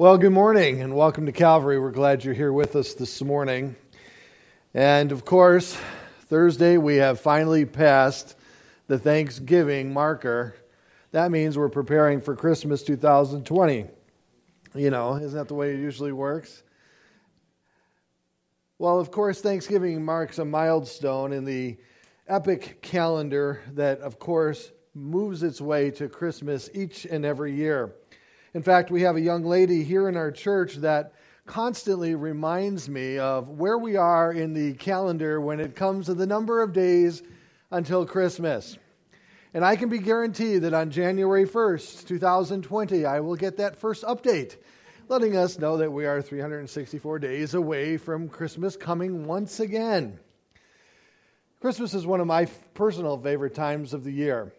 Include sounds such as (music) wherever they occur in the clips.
Well, good morning and welcome to Calvary. We're glad you're here with us this morning. And of course, Thursday we have finally passed the Thanksgiving marker. That means we're preparing for Christmas 2020. You know, isn't that the way it usually works? Well, of course, Thanksgiving marks a milestone in the epic calendar that, of course, moves its way to Christmas each and every year. In fact, we have a young lady here in our church that constantly reminds me of where we are in the calendar when it comes to the number of days until Christmas. And I can be guaranteed that on January 1st, 2020, I will get that first update letting us know that we are 364 days away from Christmas coming once again. Christmas is one of my personal favorite times of the year.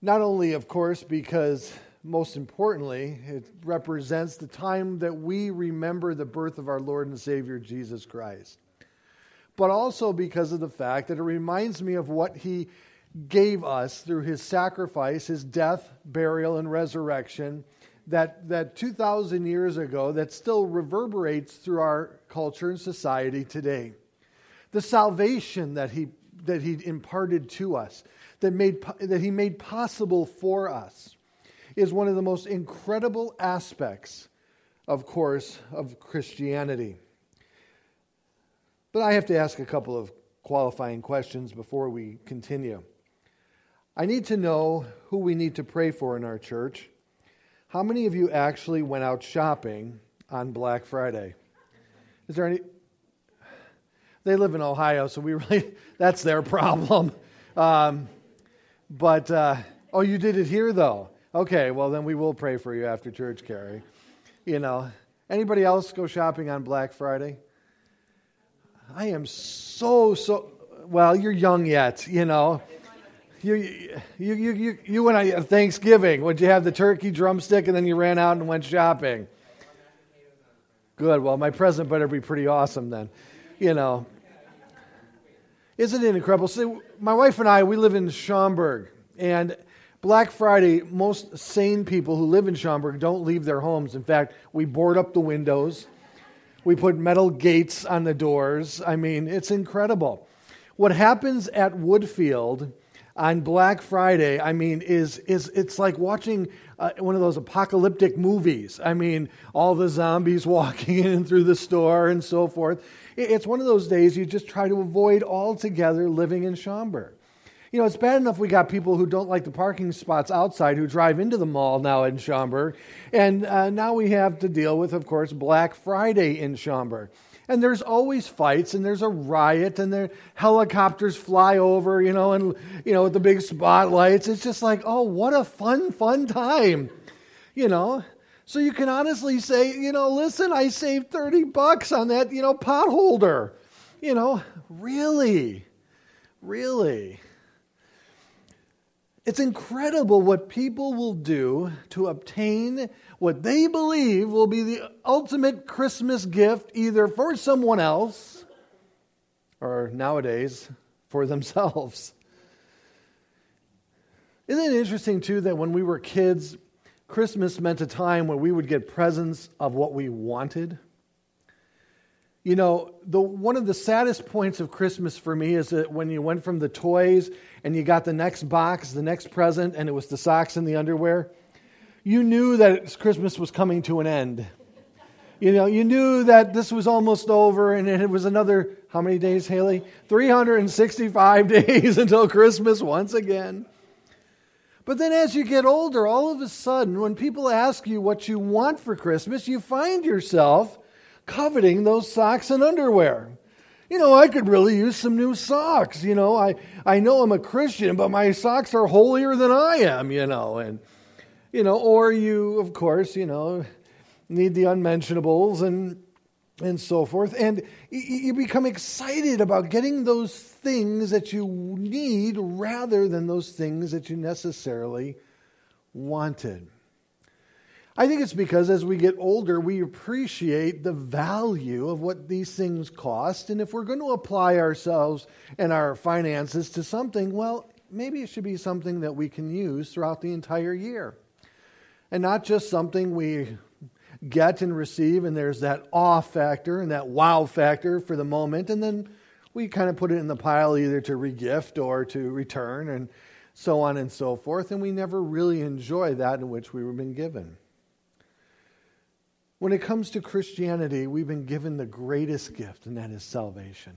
Not only, of course, because most importantly, it represents the time that we remember the birth of our Lord and Savior Jesus Christ. But also because of the fact that it reminds me of what He gave us through His sacrifice, His death, burial, and resurrection, that, that 2,000 years ago that still reverberates through our culture and society today. The salvation that He, that he imparted to us, that, made, that He made possible for us is one of the most incredible aspects, of course, of Christianity. But I have to ask a couple of qualifying questions before we continue. I need to know who we need to pray for in our church. How many of you actually went out shopping on Black Friday? Is there any? They live in Ohio, so we (laughs) really, that's their problem. Um, but, uh, oh, you did it here, though. Okay, well, then we will pray for you after church, Carrie. You know, anybody else go shopping on Black Friday? I am so, so, well, you're young yet, you know. You, you, you, you, you went on uh, Thanksgiving. Would you have the turkey drumstick and then you ran out and went shopping? Good. Well, my present better be pretty awesome then. You know. Isn't it incredible? See, my wife and I, we live in Schaumburg. And Black Friday, most sane people who live in Schaumburg don't leave their homes. In fact, we board up the windows, we put metal gates on the doors. I mean, it's incredible. What happens at Woodfield on Black Friday, I mean, is, is it's like watching uh, one of those apocalyptic movies. I mean, all the zombies (laughs) walking in through the store and so forth. It's one of those days you just try to avoid altogether living in Schaumburg. You know, it's bad enough we got people who don't like the parking spots outside who drive into the mall now in Schaumburg. And uh, now we have to deal with, of course, Black Friday in Schaumburg. And there's always fights, and there's a riot, and there helicopters fly over, you know, and you know with the big spotlights. It's just like, oh, what a fun, fun time, you know. So you can honestly say, you know, listen, I saved thirty bucks on that, you know, pot holder, you know, really, really. It's incredible what people will do to obtain what they believe will be the ultimate Christmas gift, either for someone else or nowadays for themselves. Isn't it interesting, too, that when we were kids, Christmas meant a time where we would get presents of what we wanted? You know, the, one of the saddest points of Christmas for me is that when you went from the toys and you got the next box, the next present, and it was the socks and the underwear, you knew that Christmas was coming to an end. You know, you knew that this was almost over and it was another, how many days, Haley? 365 (laughs) days until Christmas once again. But then as you get older, all of a sudden, when people ask you what you want for Christmas, you find yourself coveting those socks and underwear. You know, I could really use some new socks. You know, I, I know I'm a Christian, but my socks are holier than I am, you know. And, you know, or you, of course, you know, need the unmentionables and, and so forth. And you become excited about getting those things that you need rather than those things that you necessarily wanted. I think it's because as we get older, we appreciate the value of what these things cost. And if we're going to apply ourselves and our finances to something, well, maybe it should be something that we can use throughout the entire year. And not just something we get and receive, and there's that awe factor and that wow factor for the moment, and then we kind of put it in the pile either to regift or to return, and so on and so forth, and we never really enjoy that in which we were been given. When it comes to Christianity, we've been given the greatest gift, and that is salvation.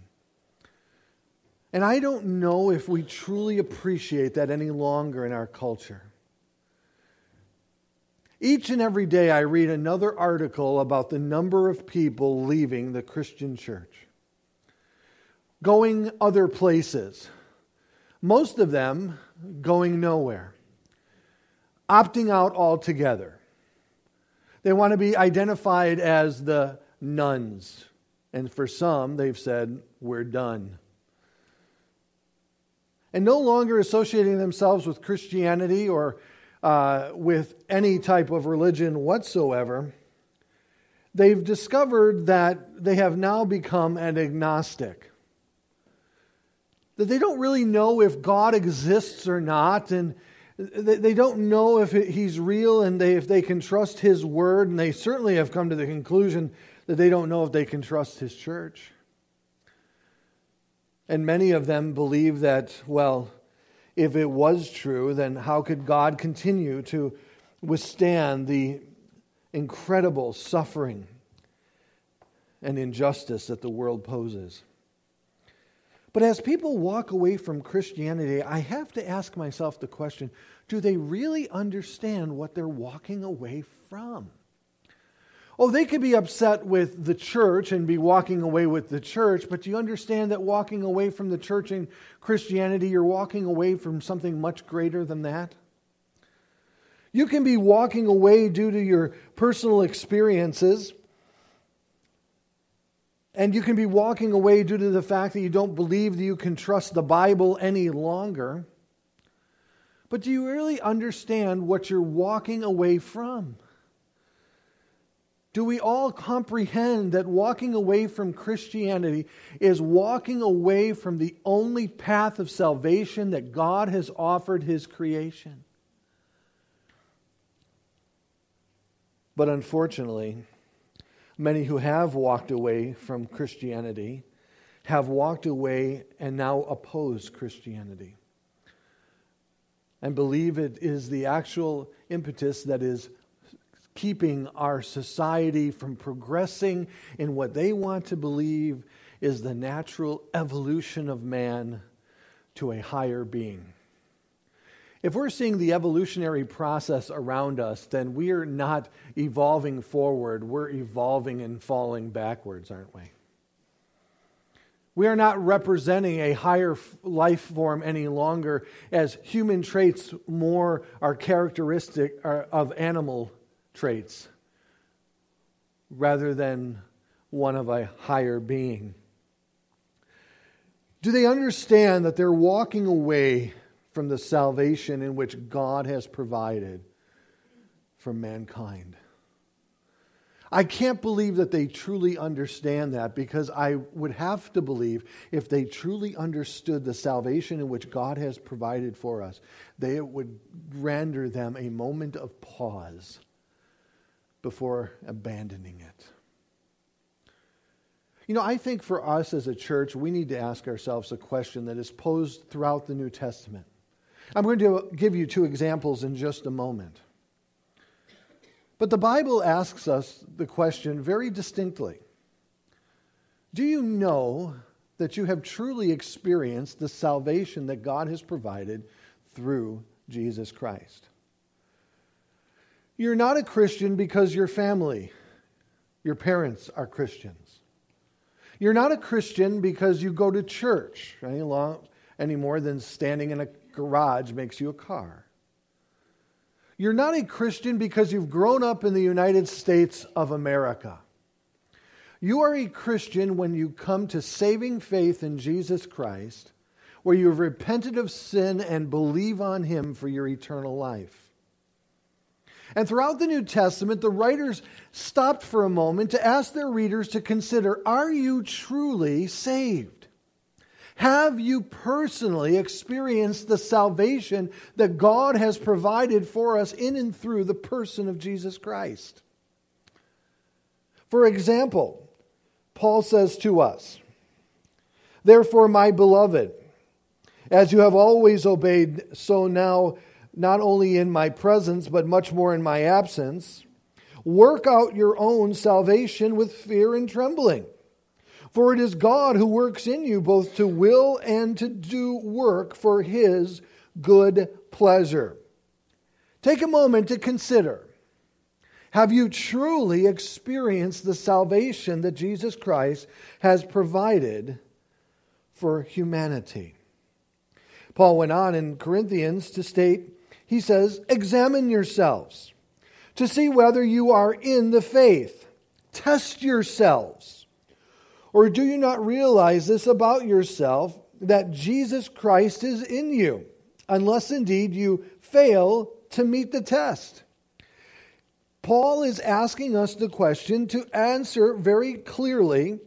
And I don't know if we truly appreciate that any longer in our culture. Each and every day, I read another article about the number of people leaving the Christian church, going other places, most of them going nowhere, opting out altogether. They want to be identified as the nones. And for some, they've said, we're done. And no longer associating themselves with Christianity or uh, with any type of religion whatsoever, they've discovered that they have now become an agnostic. That they don't really know if God exists or not, and they don't know if he's real and they, if they can trust his word, and they certainly have come to the conclusion that they don't know if they can trust his church. And many of them believe that, well, if it was true, then how could God continue to withstand the incredible suffering and injustice that the world poses? But as people walk away from Christianity, I have to ask myself the question do they really understand what they're walking away from? Oh, they could be upset with the church and be walking away with the church, but do you understand that walking away from the church and Christianity, you're walking away from something much greater than that? You can be walking away due to your personal experiences and you can be walking away due to the fact that you don't believe that you can trust the Bible any longer. But do you really understand what you're walking away from? Do we all comprehend that walking away from Christianity is walking away from the only path of salvation that God has offered His creation? But unfortunately, many who have walked away from Christianity have walked away and now oppose Christianity and believe it is the actual impetus that is keeping our society from progressing in what they want to believe is the natural evolution of man to a higher being. If we're seeing the evolutionary process around us, then we are not evolving forward, we're evolving and falling backwards, aren't we? We are not representing a higher life form any longer, as human traits more are characteristic uh, of animal traits rather than one of a higher being. Do they understand that they're walking away from the salvation in which God has provided for mankind. I can't believe that they truly understand that because I would have to believe if they truly understood the salvation in which God has provided for us, they, it would render them a moment of pause before abandoning it. You know, I think for us as a church, we need to ask ourselves a question that is posed throughout the New Testament. I'm going to give you two examples in just a moment. But the Bible asks us the question very distinctly Do you know that you have truly experienced the salvation that God has provided through Jesus Christ? You're not a Christian because your family, your parents are Christians. You're not a Christian because you go to church any, long, any more than standing in a garage makes you a car. You're not a Christian because you've grown up in the United States of America. You are a Christian when you come to saving faith in Jesus Christ, where you have repented of sin and believe on Him for your eternal life. And throughout the New Testament, the writers stopped for a moment to ask their readers to consider are you truly saved? Have you personally experienced the salvation that God has provided for us in and through the person of Jesus Christ? For example, Paul says to us, Therefore, my beloved, as you have always obeyed, so now, not only in my presence, but much more in my absence, work out your own salvation with fear and trembling. For it is God who works in you both to will and to do work for his good pleasure. Take a moment to consider have you truly experienced the salvation that Jesus Christ has provided for humanity? Paul went on in Corinthians to state, he says, Examine yourselves to see whether you are in the faith. Test yourselves. Or do you not realize this about yourself, that Jesus Christ is in you, unless indeed you fail to meet the test? Paul is asking us the question to answer very clearly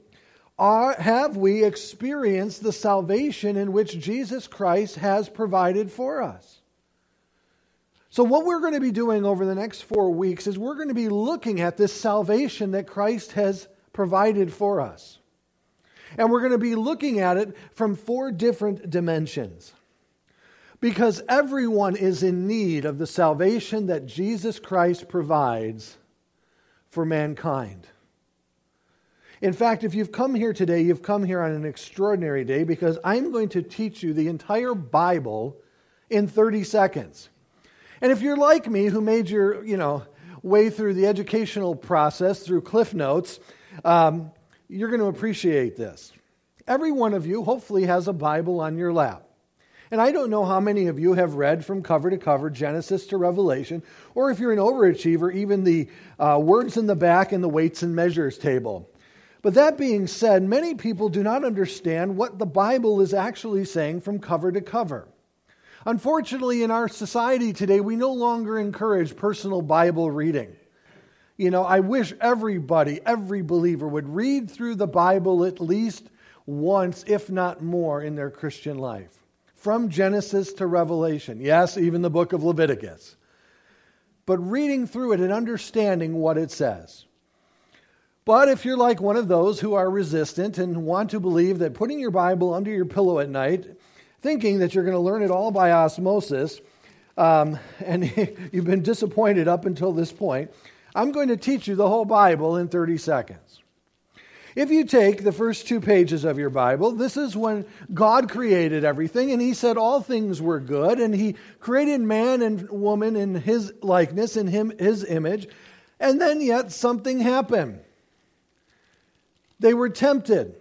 are, have we experienced the salvation in which Jesus Christ has provided for us? So, what we're going to be doing over the next four weeks is we're going to be looking at this salvation that Christ has provided for us. And we're going to be looking at it from four different dimensions. Because everyone is in need of the salvation that Jesus Christ provides for mankind. In fact, if you've come here today, you've come here on an extraordinary day because I'm going to teach you the entire Bible in 30 seconds. And if you're like me, who made your, you know, way through the educational process through Cliff Notes, um, you're going to appreciate this. Every one of you hopefully has a Bible on your lap. And I don't know how many of you have read from cover to cover, Genesis to Revelation, or if you're an overachiever, even the uh, words in the back and the weights and measures table. But that being said, many people do not understand what the Bible is actually saying from cover to cover. Unfortunately, in our society today, we no longer encourage personal Bible reading. You know, I wish everybody, every believer would read through the Bible at least once, if not more, in their Christian life from Genesis to Revelation. Yes, even the book of Leviticus. But reading through it and understanding what it says. But if you're like one of those who are resistant and want to believe that putting your Bible under your pillow at night, thinking that you're going to learn it all by osmosis, um, (laughs) and (laughs) you've been disappointed up until this point, I'm going to teach you the whole Bible in 30 seconds. If you take the first two pages of your Bible, this is when God created everything, and He said all things were good, and He created man and woman in His likeness, in him, His image, and then yet something happened. They were tempted.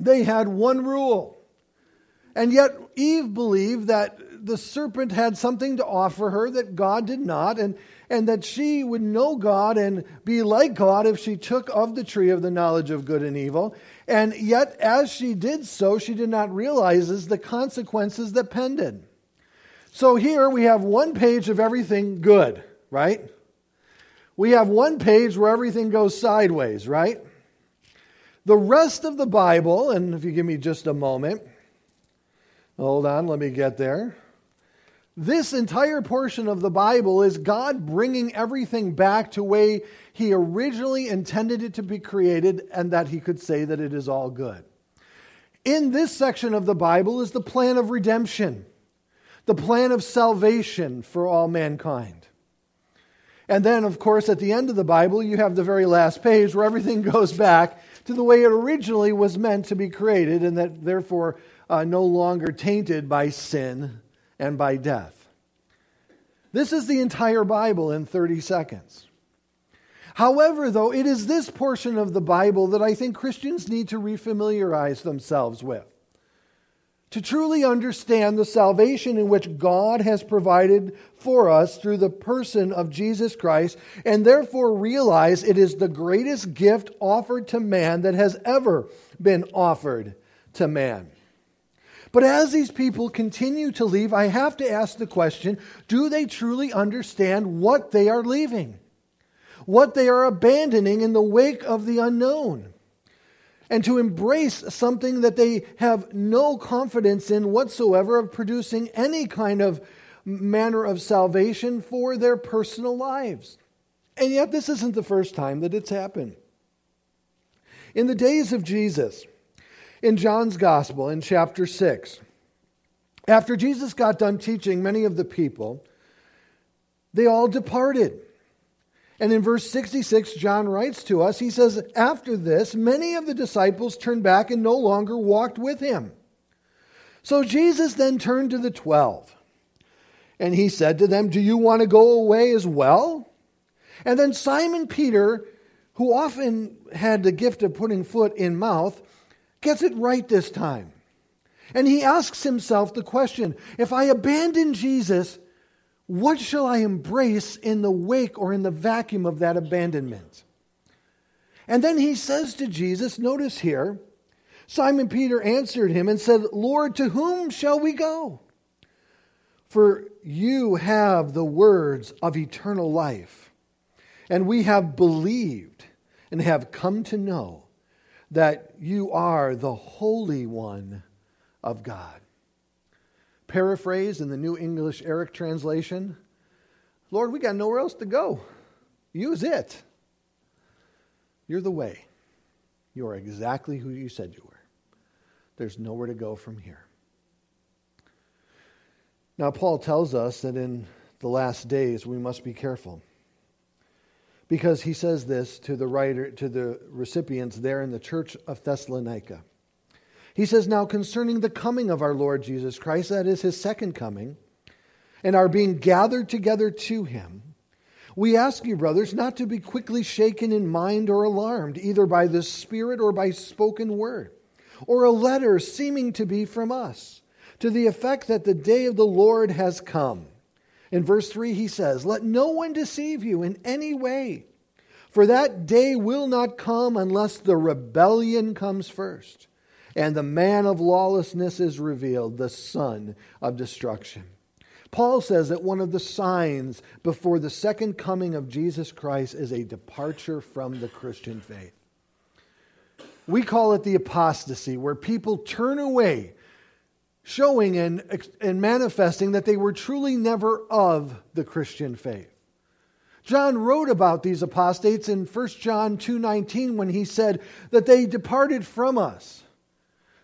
They had one rule. And yet Eve believed that the serpent had something to offer her that God did not, and and that she would know God and be like God if she took of the tree of the knowledge of good and evil. And yet, as she did so, she did not realize the consequences that pended. So here we have one page of everything good, right? We have one page where everything goes sideways, right? The rest of the Bible, and if you give me just a moment, hold on, let me get there. This entire portion of the Bible is God bringing everything back to way he originally intended it to be created and that he could say that it is all good. In this section of the Bible is the plan of redemption, the plan of salvation for all mankind. And then, of course, at the end of the Bible, you have the very last page where everything (laughs) goes back to the way it originally was meant to be created and that therefore uh, no longer tainted by sin and by death. This is the entire Bible in 30 seconds. However, though, it is this portion of the Bible that I think Christians need to refamiliarize themselves with. To truly understand the salvation in which God has provided for us through the person of Jesus Christ, and therefore realize it is the greatest gift offered to man that has ever been offered to man. But as these people continue to leave, I have to ask the question do they truly understand what they are leaving? What they are abandoning in the wake of the unknown? And to embrace something that they have no confidence in whatsoever of producing any kind of manner of salvation for their personal lives. And yet, this isn't the first time that it's happened. In the days of Jesus, in John's Gospel, in chapter 6, after Jesus got done teaching many of the people, they all departed. And in verse 66, John writes to us, he says, After this, many of the disciples turned back and no longer walked with him. So Jesus then turned to the twelve, and he said to them, Do you want to go away as well? And then Simon Peter, who often had the gift of putting foot in mouth, gets it right this time. And he asks himself the question if I abandon Jesus, what shall I embrace in the wake or in the vacuum of that abandonment? And then he says to Jesus, notice here, Simon Peter answered him and said, Lord, to whom shall we go? For you have the words of eternal life, and we have believed and have come to know that you are the Holy One of God. Paraphrase in the New English Eric translation Lord, we got nowhere else to go. Use it. You're the way. You are exactly who you said you were. There's nowhere to go from here. Now, Paul tells us that in the last days we must be careful. Because he says this to the writer, to the recipients there in the church of Thessalonica. He says, Now concerning the coming of our Lord Jesus Christ, that is his second coming, and our being gathered together to him, we ask you, brothers, not to be quickly shaken in mind or alarmed, either by the Spirit or by spoken word, or a letter seeming to be from us, to the effect that the day of the Lord has come. In verse 3, he says, Let no one deceive you in any way, for that day will not come unless the rebellion comes first and the man of lawlessness is revealed, the son of destruction. Paul says that one of the signs before the second coming of Jesus Christ is a departure from the Christian faith. We call it the apostasy, where people turn away, showing and, and manifesting that they were truly never of the Christian faith. John wrote about these apostates in 1 John 2:19 when he said that they departed from us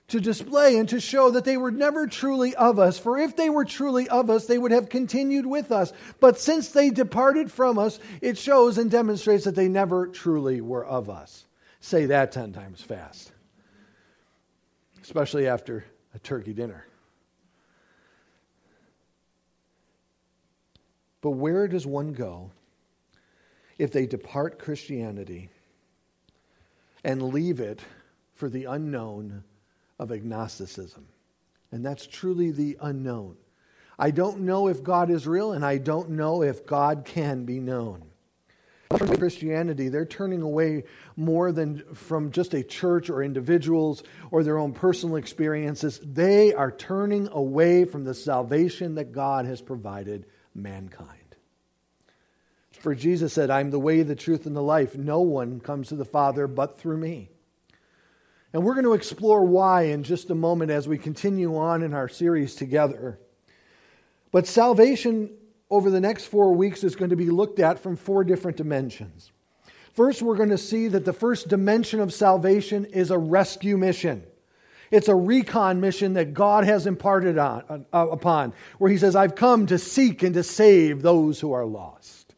to display and to show that they were never truly of us. For if they were truly of us, they would have continued with us. But since they departed from us, it shows and demonstrates that they never truly were of us. Say that 10 times fast, especially after a turkey dinner. But where does one go if they depart Christianity and leave it for the unknown? of agnosticism. And that's truly the unknown. I don't know if God is real, and I don't know if God can be known. From Christianity, they're turning away more than from just a church or individuals or their own personal experiences. They are turning away from the salvation that God has provided mankind. For Jesus said, I'm the way, the truth, and the life. No one comes to the Father but through me. And we're going to explore why in just a moment as we continue on in our series together. But salvation over the next four weeks is going to be looked at from four different dimensions. First, we're going to see that the first dimension of salvation is a rescue mission. It's a recon mission that God has imparted on, uh, upon, where He says, I've come to seek and to save those who are lost.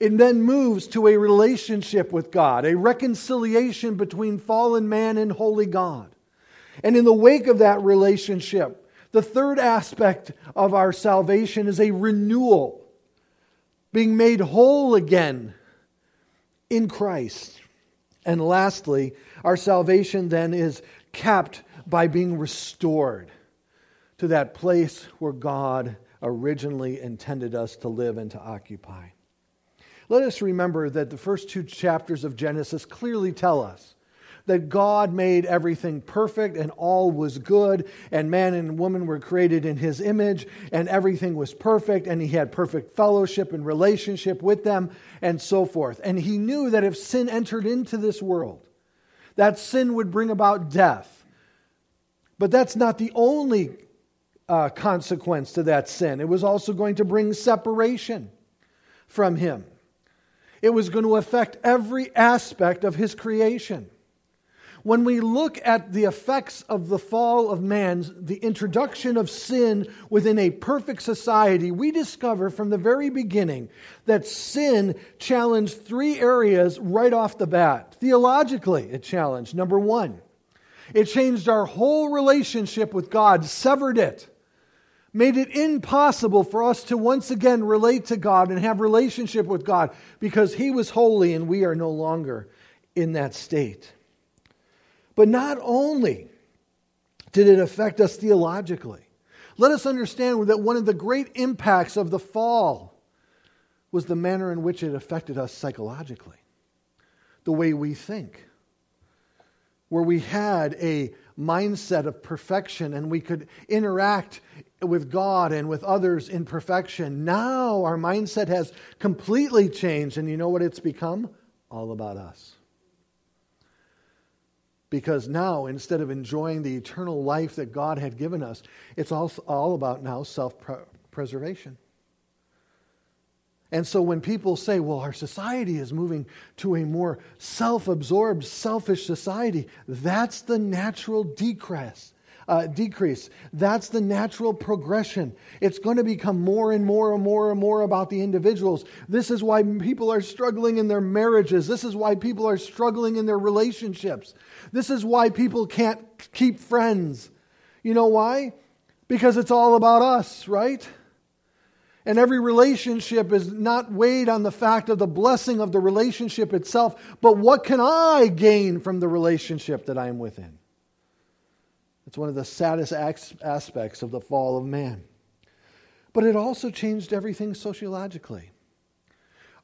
It then moves to a relationship with God, a reconciliation between fallen man and holy God. And in the wake of that relationship, the third aspect of our salvation is a renewal, being made whole again in Christ. And lastly, our salvation then is capped by being restored to that place where God originally intended us to live and to occupy. Let us remember that the first two chapters of Genesis clearly tell us that God made everything perfect and all was good, and man and woman were created in his image, and everything was perfect, and he had perfect fellowship and relationship with them, and so forth. And he knew that if sin entered into this world, that sin would bring about death. But that's not the only uh, consequence to that sin, it was also going to bring separation from him. It was going to affect every aspect of his creation. When we look at the effects of the fall of man, the introduction of sin within a perfect society, we discover from the very beginning that sin challenged three areas right off the bat. Theologically, it challenged. Number one, it changed our whole relationship with God, severed it made it impossible for us to once again relate to God and have relationship with God because he was holy and we are no longer in that state. But not only did it affect us theologically, let us understand that one of the great impacts of the fall was the manner in which it affected us psychologically, the way we think, where we had a mindset of perfection and we could interact with God and with others in perfection. Now our mindset has completely changed, and you know what it's become? All about us. Because now, instead of enjoying the eternal life that God had given us, it's all, all about now self preservation. And so when people say, well, our society is moving to a more self absorbed, selfish society, that's the natural decrease. Uh, decrease. That's the natural progression. It's going to become more and more and more and more about the individuals. This is why people are struggling in their marriages. This is why people are struggling in their relationships. This is why people can't keep friends. You know why? Because it's all about us, right? And every relationship is not weighed on the fact of the blessing of the relationship itself, but what can I gain from the relationship that I am within? It's one of the saddest aspects of the fall of man. But it also changed everything sociologically.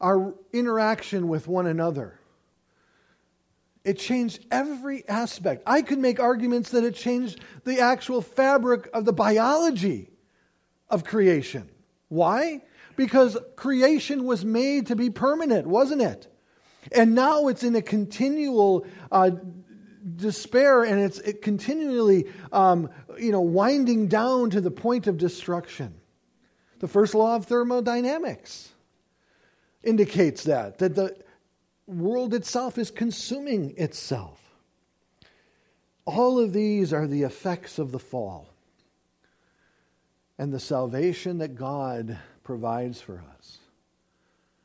Our interaction with one another. It changed every aspect. I could make arguments that it changed the actual fabric of the biology of creation. Why? Because creation was made to be permanent, wasn't it? And now it's in a continual uh, despair and it's it continually um, you know, winding down to the point of destruction. The first law of thermodynamics indicates that, that the world itself is consuming itself. All of these are the effects of the fall and the salvation that God provides for us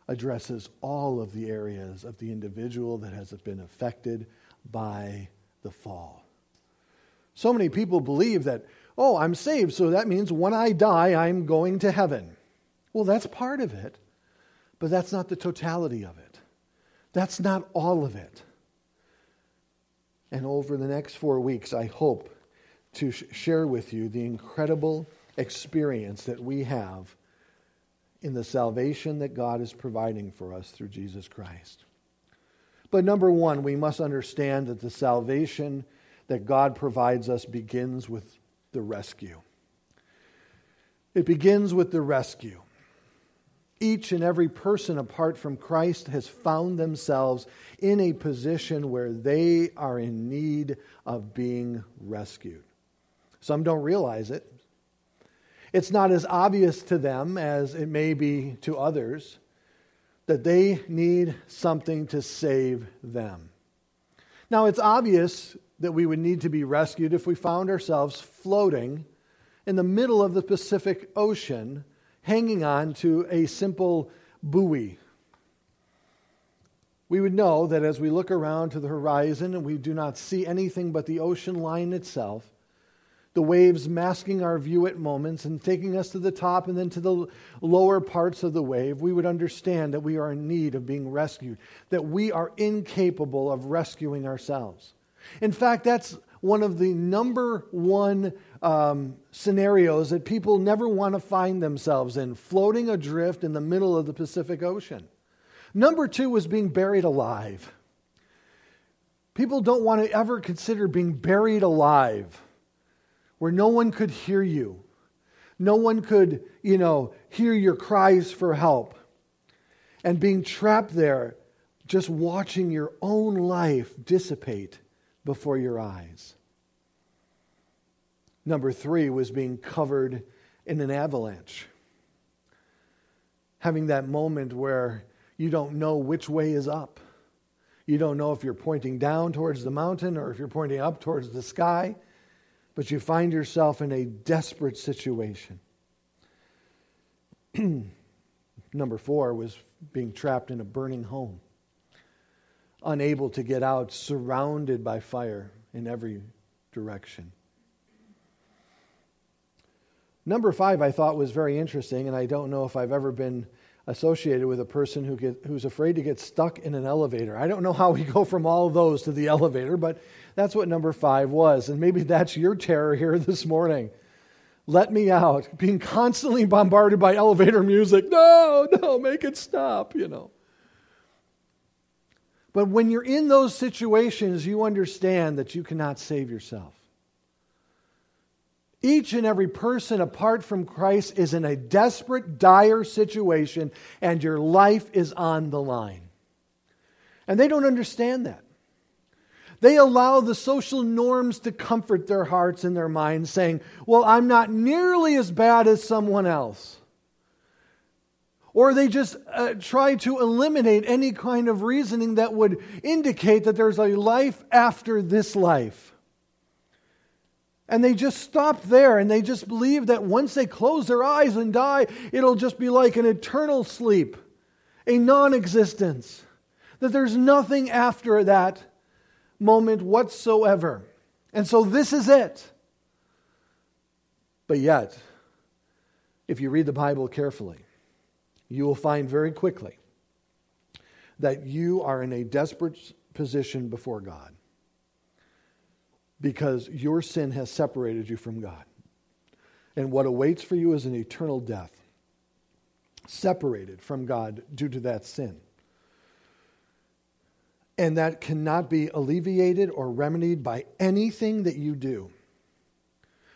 addresses all of the areas of the individual that has been affected by the fall. So many people believe that, oh, I'm saved, so that means when I die, I'm going to heaven. Well, that's part of it, but that's not the totality of it. That's not all of it. And over the next four weeks, I hope to sh- share with you the incredible experience that we have in the salvation that God is providing for us through Jesus Christ. But number one, we must understand that the salvation that God provides us begins with the rescue. It begins with the rescue. Each and every person apart from Christ has found themselves in a position where they are in need of being rescued. Some don't realize it. It's not as obvious to them as it may be to others that they need something to save them. Now, it's obvious that we would need to be rescued if we found ourselves floating in the middle of the Pacific Ocean, hanging on to a simple buoy. We would know that as we look around to the horizon and we do not see anything but the ocean line itself, the waves masking our view at moments and taking us to the top and then to the lower parts of the wave, we would understand that we are in need of being rescued, that we are incapable of rescuing ourselves. In fact, that's one of the number one um, scenarios that people never want to find themselves in, floating adrift in the middle of the Pacific Ocean. Number two was being buried alive. People don't want to ever consider being buried alive where no one could hear you. No one could, you know, hear your cries for help. And being trapped there, just watching your own life dissipate before your eyes. Number three was being covered in an avalanche. Having that moment where you don't know which way is up. You don't know if you're pointing down towards the mountain or if you're pointing up towards the sky, but you find yourself in a desperate situation. (clears throat) Number four was being trapped in a burning home, unable to get out, surrounded by fire in every direction. Number five, I thought was very interesting, and I don't know if I've ever been associated with a person who get, who's afraid to get stuck in an elevator. I don't know how we go from all those to the (laughs) elevator, but that's what number five was. And maybe that's your terror here this morning. Let me out. Being constantly bombarded by elevator music. No, no, make it stop, you know. But when you're in those situations, you understand that you cannot save yourself. Each and every person apart from Christ is in a desperate, dire situation, and your life is on the line. And they don't understand that. They allow the social norms to comfort their hearts and their minds, saying, Well, I'm not nearly as bad as someone else. Or they just uh, try to eliminate any kind of reasoning that would indicate that there's a life after this life. And they just stop there and they just believe that once they close their eyes and die, it'll just be like an eternal sleep, a non existence, that there's nothing after that moment whatsoever. And so this is it. But yet, if you read the Bible carefully, you will find very quickly that you are in a desperate position before God because your sin has separated you from God. And what awaits for you is an eternal death, separated from God due to that sin. And that cannot be alleviated or remedied by anything that you do.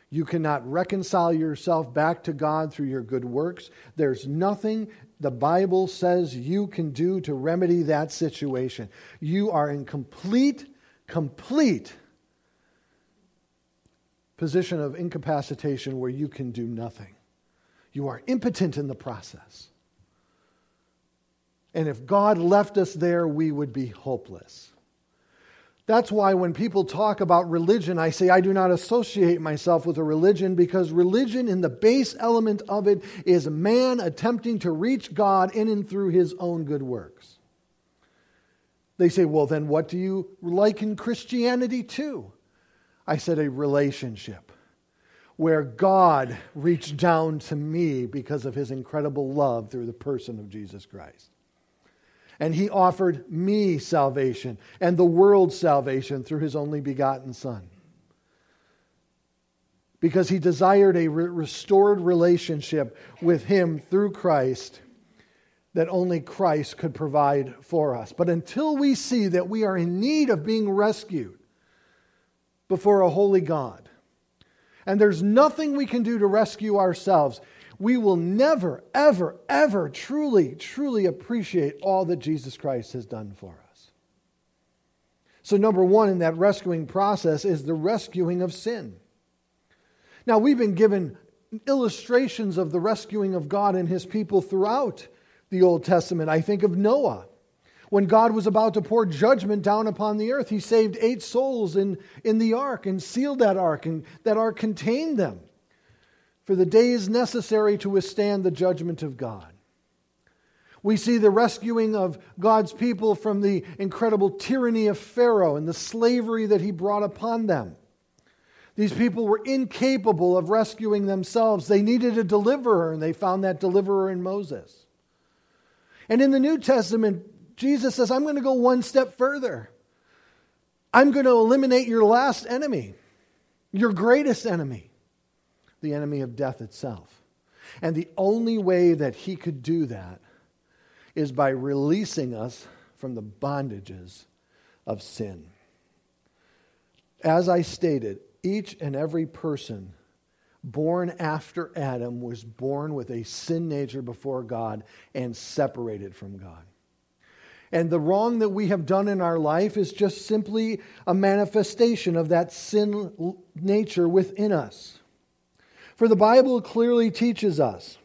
You cannot reconcile yourself back to God through your good works. There's nothing the Bible says you can do to remedy that situation. You are in complete, complete position of incapacitation where you can do nothing. You are impotent in the process. And if God left us there, we would be hopeless. That's why when people talk about religion, I say I do not associate myself with a religion because religion, in the base element of it, is man attempting to reach God in and through his own good works. They say, well, then what do you liken Christianity to? I said a relationship where God reached down to me because of his incredible love through the person of Jesus Christ. And he offered me salvation and the world salvation through his only begotten Son. Because he desired a re- restored relationship with him through Christ that only Christ could provide for us. But until we see that we are in need of being rescued, before a holy God. And there's nothing we can do to rescue ourselves. We will never, ever, ever truly, truly appreciate all that Jesus Christ has done for us. So, number one in that rescuing process is the rescuing of sin. Now, we've been given illustrations of the rescuing of God and his people throughout the Old Testament. I think of Noah when God was about to pour judgment down upon the earth, he saved eight souls in, in the ark and sealed that ark, and that ark contained them for the days necessary to withstand the judgment of God. We see the rescuing of God's people from the incredible tyranny of Pharaoh and the slavery that he brought upon them. These people were incapable of rescuing themselves. They needed a deliverer, and they found that deliverer in Moses. And in the New Testament, Jesus says, I'm going to go one step further. I'm going to eliminate your last enemy, your greatest enemy, the enemy of death itself. And the only way that he could do that is by releasing us from the bondages of sin. As I stated, each and every person born after Adam was born with a sin nature before God and separated from God. And the wrong that we have done in our life is just simply a manifestation of that sin nature within us. For the Bible clearly teaches us,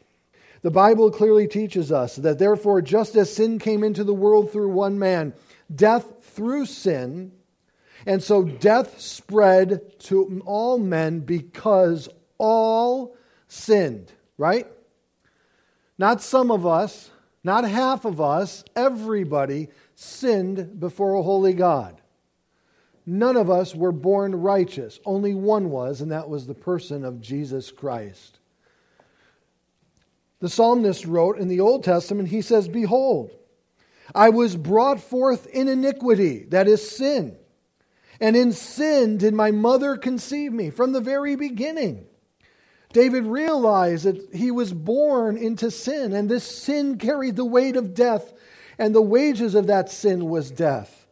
the Bible clearly teaches us that therefore, just as sin came into the world through one man, death through sin. And so death spread to all men because all sinned, right? Not some of us, not half of us, everybody sinned before a holy God. None of us were born righteous. Only one was, and that was the person of Jesus Christ. The psalmist wrote in the Old Testament, he says, Behold, I was brought forth in iniquity, that is sin. And in sin did my mother conceive me from the very beginning. David realized that he was born into sin, and this sin carried the weight of death, and the wages of that sin was death.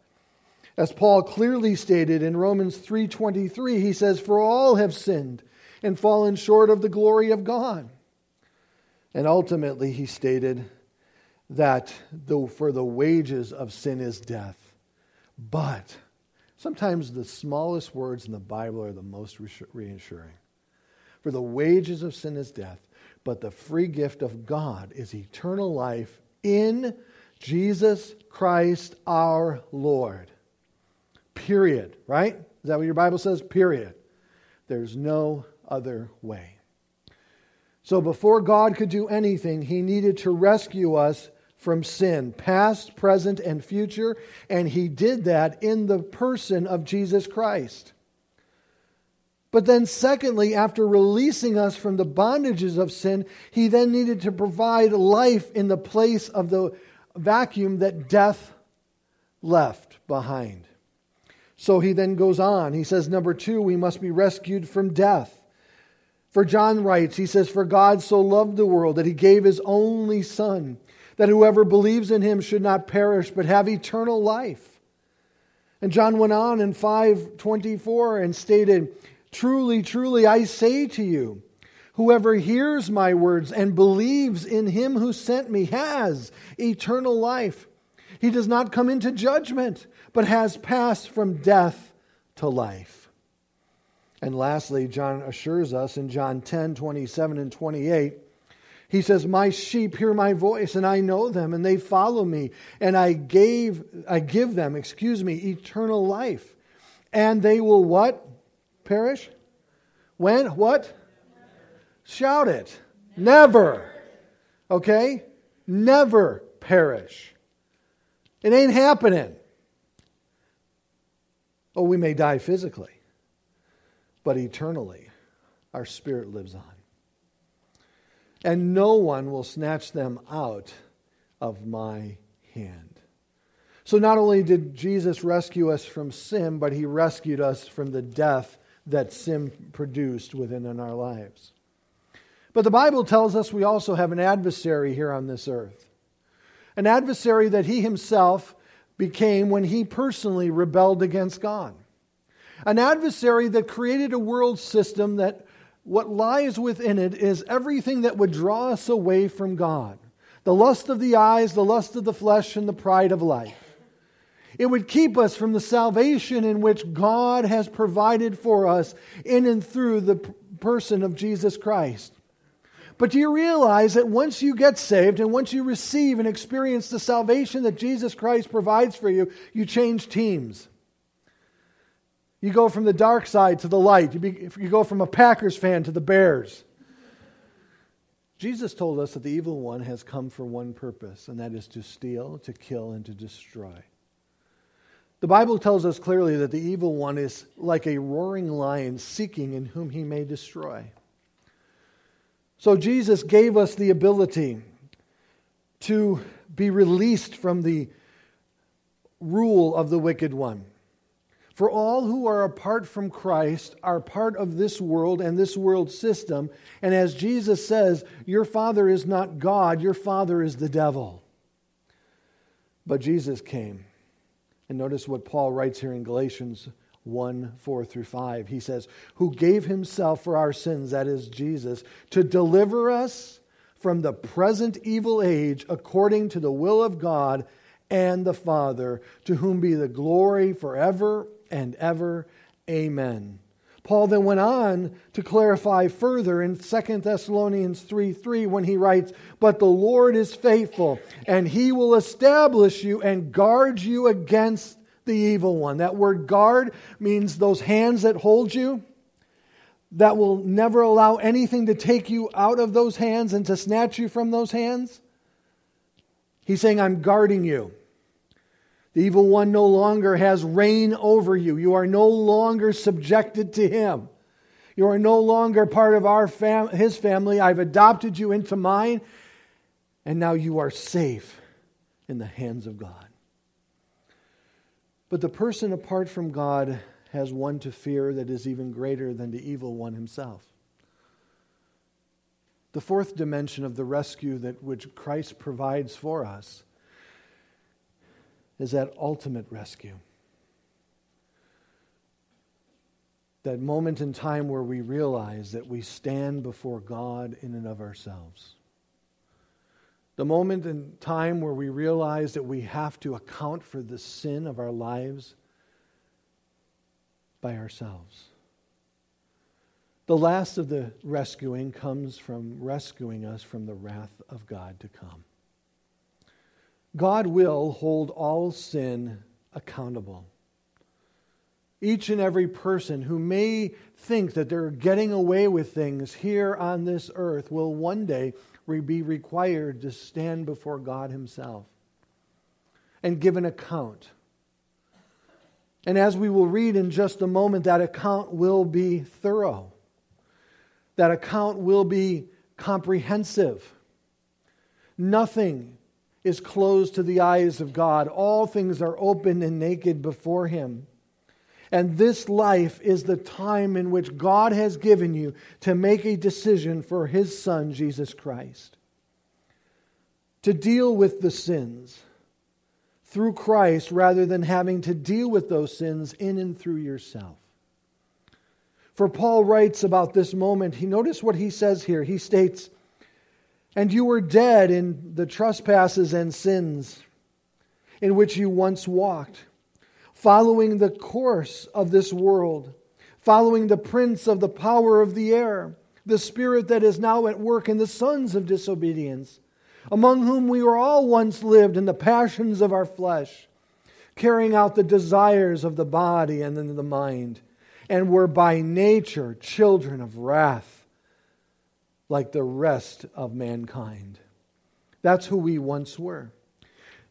As Paul clearly stated in Romans 3:23, he says, "For all have sinned and fallen short of the glory of God." And ultimately he stated that the, for the wages of sin is death. But sometimes the smallest words in the Bible are the most reassuring. For the wages of sin is death, but the free gift of God is eternal life in Jesus Christ our Lord. Period. Right? Is that what your Bible says? Period. There's no other way. So before God could do anything, he needed to rescue us from sin, past, present, and future, and he did that in the person of Jesus Christ. But then, secondly, after releasing us from the bondages of sin, he then needed to provide life in the place of the vacuum that death left behind. So he then goes on. He says, number two, we must be rescued from death. For John writes, he says, For God so loved the world that he gave his only Son, that whoever believes in him should not perish, but have eternal life. And John went on in 524 and stated, Truly, truly, I say to you, whoever hears my words and believes in him who sent me has eternal life. He does not come into judgment, but has passed from death to life. And lastly, John assures us in John 10 27 and 28. He says, My sheep hear my voice, and I know them, and they follow me, and I gave I give them, excuse me, eternal life. And they will what? Perish? When? What? Shout it. Never. Okay? Never perish. It ain't happening. Oh, we may die physically, but eternally, our spirit lives on. And no one will snatch them out of my hand. So, not only did Jesus rescue us from sin, but he rescued us from the death that sin produced within in our lives. But the Bible tells us we also have an adversary here on this earth. An adversary that he himself became when he personally rebelled against God. An adversary that created a world system that what lies within it is everything that would draw us away from God the lust of the eyes, the lust of the flesh, and the pride of life. It would keep us from the salvation in which God has provided for us in and through the person of Jesus Christ. But do you realize that once you get saved and once you receive and experience the salvation that Jesus Christ provides for you, you change teams? You go from the dark side to the light. You, be, you go from a Packers fan to the Bears. Jesus told us that the evil one has come for one purpose, and that is to steal, to kill, and to destroy. The Bible tells us clearly that the evil one is like a roaring lion seeking in whom he may destroy. So Jesus gave us the ability to be released from the rule of the wicked one. For all who are apart from Christ are part of this world and this world system. And as Jesus says, your father is not God, your father is the devil. But Jesus came and notice what Paul writes here in Galatians 1 4 through 5. He says, Who gave himself for our sins, that is Jesus, to deliver us from the present evil age according to the will of God and the Father, to whom be the glory forever and ever. Amen. Paul then went on to clarify further in 2 Thessalonians 3 3 when he writes, But the Lord is faithful, and he will establish you and guard you against the evil one. That word guard means those hands that hold you, that will never allow anything to take you out of those hands and to snatch you from those hands. He's saying, I'm guarding you. The evil one no longer has reign over you. You are no longer subjected to him. You are no longer part of our fam- his family. I've adopted you into mine, and now you are safe in the hands of God. But the person apart from God has one to fear that is even greater than the evil one himself. The fourth dimension of the rescue that which Christ provides for us is that ultimate rescue. That moment in time where we realize that we stand before God in and of ourselves. The moment in time where we realize that we have to account for the sin of our lives by ourselves. The last of the rescuing comes from rescuing us from the wrath of God to come. God will hold all sin accountable. Each and every person who may think that they're getting away with things here on this earth will one day be required to stand before God Himself and give an account. And as we will read in just a moment, that account will be thorough. That account will be comprehensive. Nothing is closed to the eyes of God. All things are open and naked before Him. And this life is the time in which God has given you to make a decision for His Son, Jesus Christ. To deal with the sins through Christ rather than having to deal with those sins in and through yourself. For Paul writes about this moment, he notice what he says here. He states, and you were dead in the trespasses and sins in which you once walked, following the course of this world, following the prince of the power of the air, the spirit that is now at work in the sons of disobedience, among whom we were all once lived in the passions of our flesh, carrying out the desires of the body and the mind, and were by nature children of wrath like the rest of mankind. That's who we once were.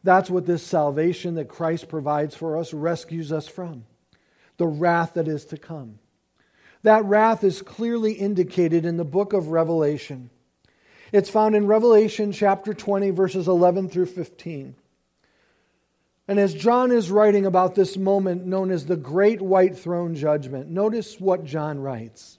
That's what this salvation that Christ provides for us rescues us from the wrath that is to come. That wrath is clearly indicated in the book of Revelation. It's found in Revelation chapter 20, verses 11 through 15. And as John is writing about this moment known as the Great White Throne Judgment, notice what John writes.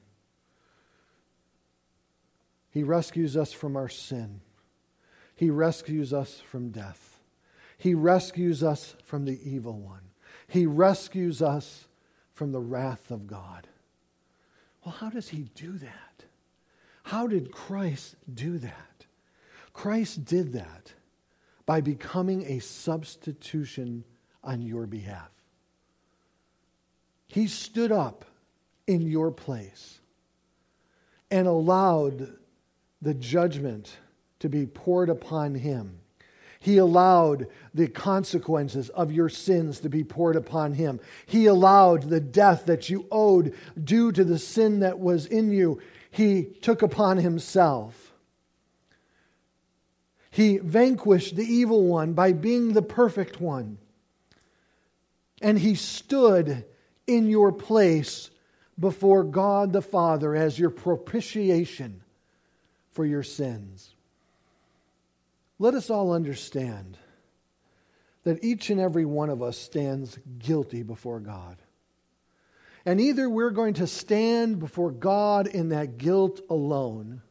He rescues us from our sin. He rescues us from death. He rescues us from the evil one. He rescues us from the wrath of God. Well, how does he do that? How did Christ do that? Christ did that by becoming a substitution on your behalf. He stood up in your place and allowed the judgment to be poured upon him. He allowed the consequences of your sins to be poured upon him. He allowed the death that you owed due to the sin that was in you, he took upon himself. He vanquished the evil one by being the perfect one. And he stood in your place before God the Father as your propitiation for your sins. Let us all understand that each and every one of us stands guilty before God. And either we're going to stand before God in that guilt alone,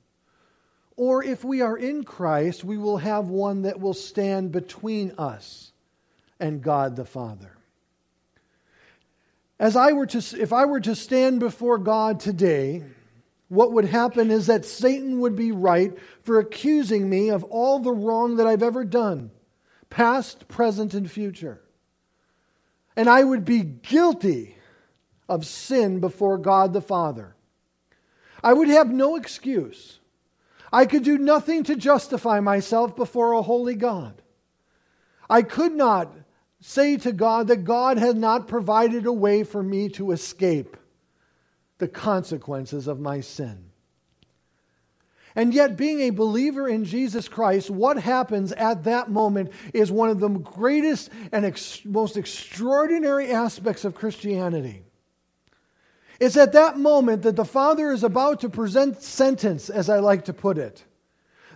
or if we are in Christ, we will have one that will stand between us and God the Father. As I were to, if I were to stand before God today, what would happen is that Satan would be right for accusing me of all the wrong that I've ever done, past, present, and future. And I would be guilty of sin before God the Father. I would have no excuse. I could do nothing to justify myself before a holy God. I could not say to God that God had not provided a way for me to escape the consequences of my sin. And yet, being a believer in Jesus Christ, what happens at that moment is one of the greatest and ex- most extraordinary aspects of Christianity. It's at that moment that the Father is about to present sentence, as I like to put it,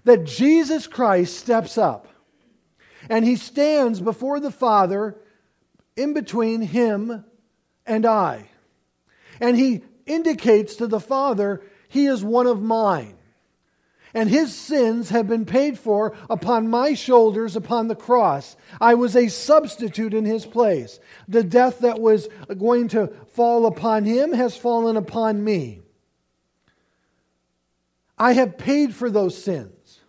that Jesus Christ steps up and he stands before the Father in between him and I. And he indicates to the Father, He is one of mine. And his sins have been paid for upon my shoulders upon the cross. I was a substitute in his place. The death that was going to fall upon him has fallen upon me. I have paid for those sins.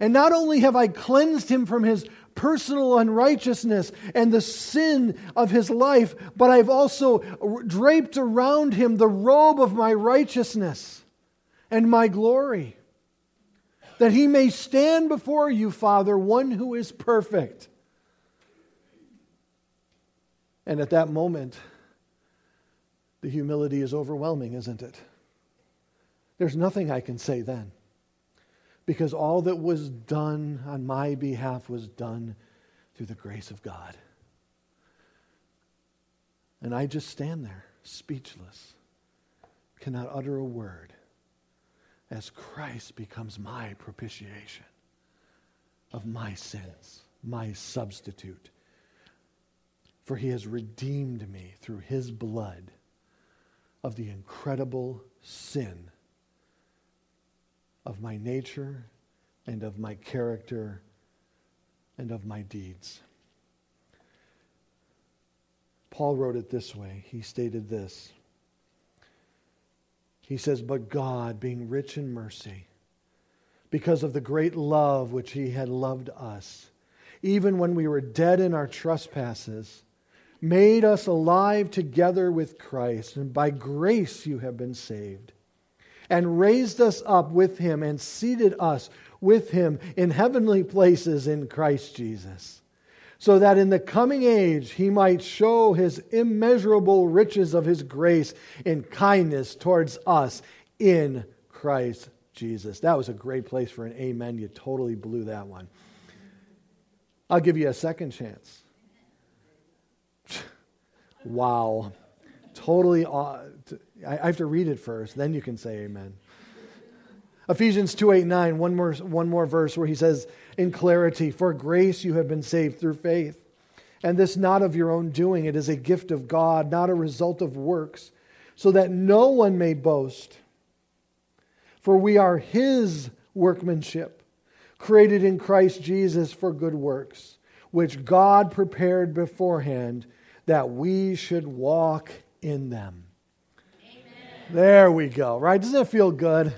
And not only have I cleansed him from his personal unrighteousness and the sin of his life, but I've also draped around him the robe of my righteousness and my glory. That he may stand before you, Father, one who is perfect. And at that moment, the humility is overwhelming, isn't it? There's nothing I can say then because all that was done on my behalf was done through the grace of God. And I just stand there, speechless, cannot utter a word, as Christ becomes my propitiation of my sins, my substitute. For he has redeemed me through his blood of the incredible sin of my nature and of my character and of my deeds. Paul wrote it this way. He stated this. He says, But God, being rich in mercy, because of the great love which He had loved us, even when we were dead in our trespasses, made us alive together with Christ, and by grace you have been saved and raised us up with him and seated us with him in heavenly places in Christ Jesus, so that in the coming age he might show his immeasurable riches of his grace in kindness towards us in Christ Jesus. That was a great place for an amen. You totally blew that one. I'll give you a second chance. (laughs) wow. Totally I have to read it first, then you can say amen. Ephesians 2 8 9, one more, one more verse where he says, in clarity, For grace you have been saved through faith. And this not of your own doing, it is a gift of God, not a result of works, so that no one may boast. For we are his workmanship, created in Christ Jesus for good works, which God prepared beforehand that we should walk in them. There we go, right? Doesn't it feel good?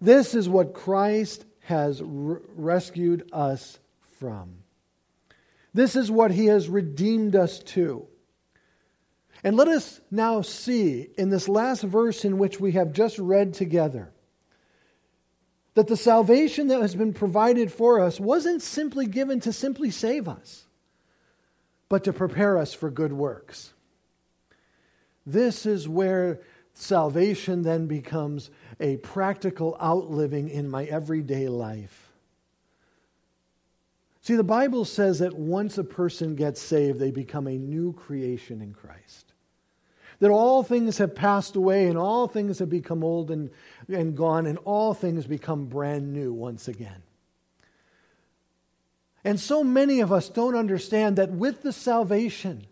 This is what Christ has rescued us from. This is what he has redeemed us to. And let us now see in this last verse in which we have just read together that the salvation that has been provided for us wasn't simply given to simply save us, but to prepare us for good works. This is where salvation then becomes a practical outliving in my everyday life. See, the Bible says that once a person gets saved, they become a new creation in Christ. That all things have passed away and all things have become old and, and gone, and all things become brand new once again. And so many of us don't understand that with the salvation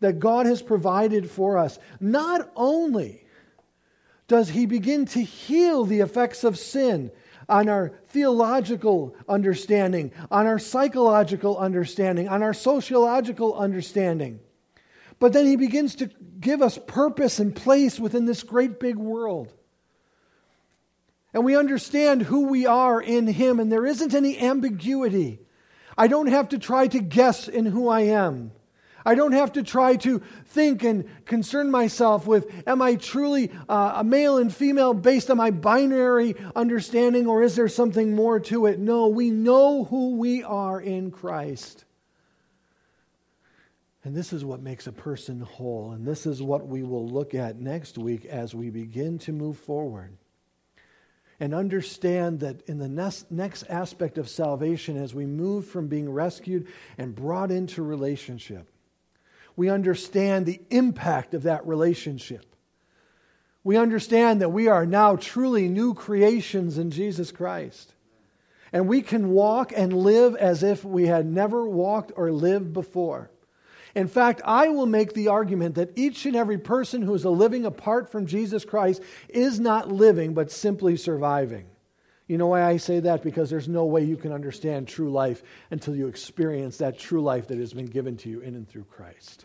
that God has provided for us, not only does He begin to heal the effects of sin on our theological understanding, on our psychological understanding, on our sociological understanding. But then he begins to give us purpose and place within this great big world. And we understand who we are in him, and there isn't any ambiguity. I don't have to try to guess in who I am. I don't have to try to think and concern myself with am I truly uh, a male and female based on my binary understanding or is there something more to it? No, we know who we are in Christ. And this is what makes a person whole. And this is what we will look at next week as we begin to move forward. And understand that in the next, next aspect of salvation, as we move from being rescued and brought into relationship, we understand the impact of that relationship. We understand that we are now truly new creations in Jesus Christ. And we can walk and live as if we had never walked or lived before. In fact, I will make the argument that each and every person who is a living apart from Jesus Christ is not living, but simply surviving. You know why I say that? Because there's no way you can understand true life until you experience that true life that has been given to you in and through Christ.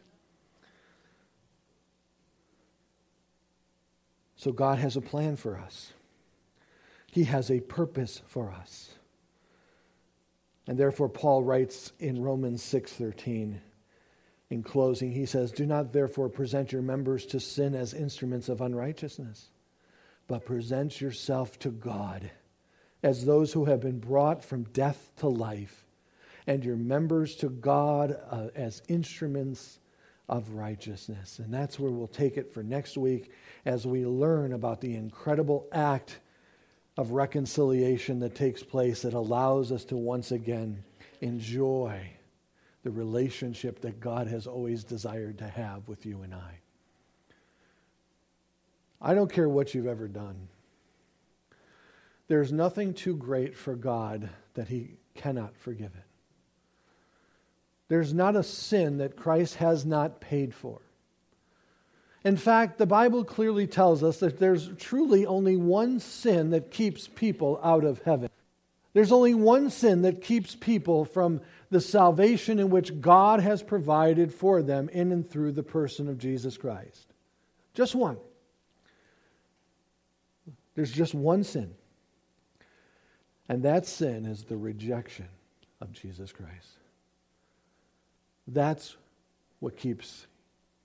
So God has a plan for us. He has a purpose for us. And therefore Paul writes in Romans 6:13 in closing he says, "Do not therefore present your members to sin as instruments of unrighteousness, but present yourself to God as those who have been brought from death to life, and your members to God uh, as instruments of righteousness. And that's where we'll take it for next week as we learn about the incredible act of reconciliation that takes place that allows us to once again enjoy the relationship that God has always desired to have with you and I. I don't care what you've ever done. There's nothing too great for God that He cannot forgive it. There's not a sin that Christ has not paid for. In fact, the Bible clearly tells us that there's truly only one sin that keeps people out of heaven. There's only one sin that keeps people from the salvation in which God has provided for them in and through the person of Jesus Christ. Just one. There's just one sin. And that sin is the rejection of Jesus Christ. That's what keeps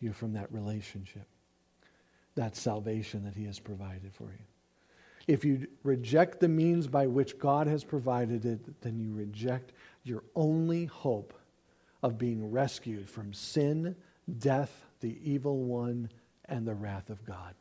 you from that relationship, that salvation that He has provided for you. If you reject the means by which God has provided it, then you reject your only hope of being rescued from sin, death, the evil one, and the wrath of God.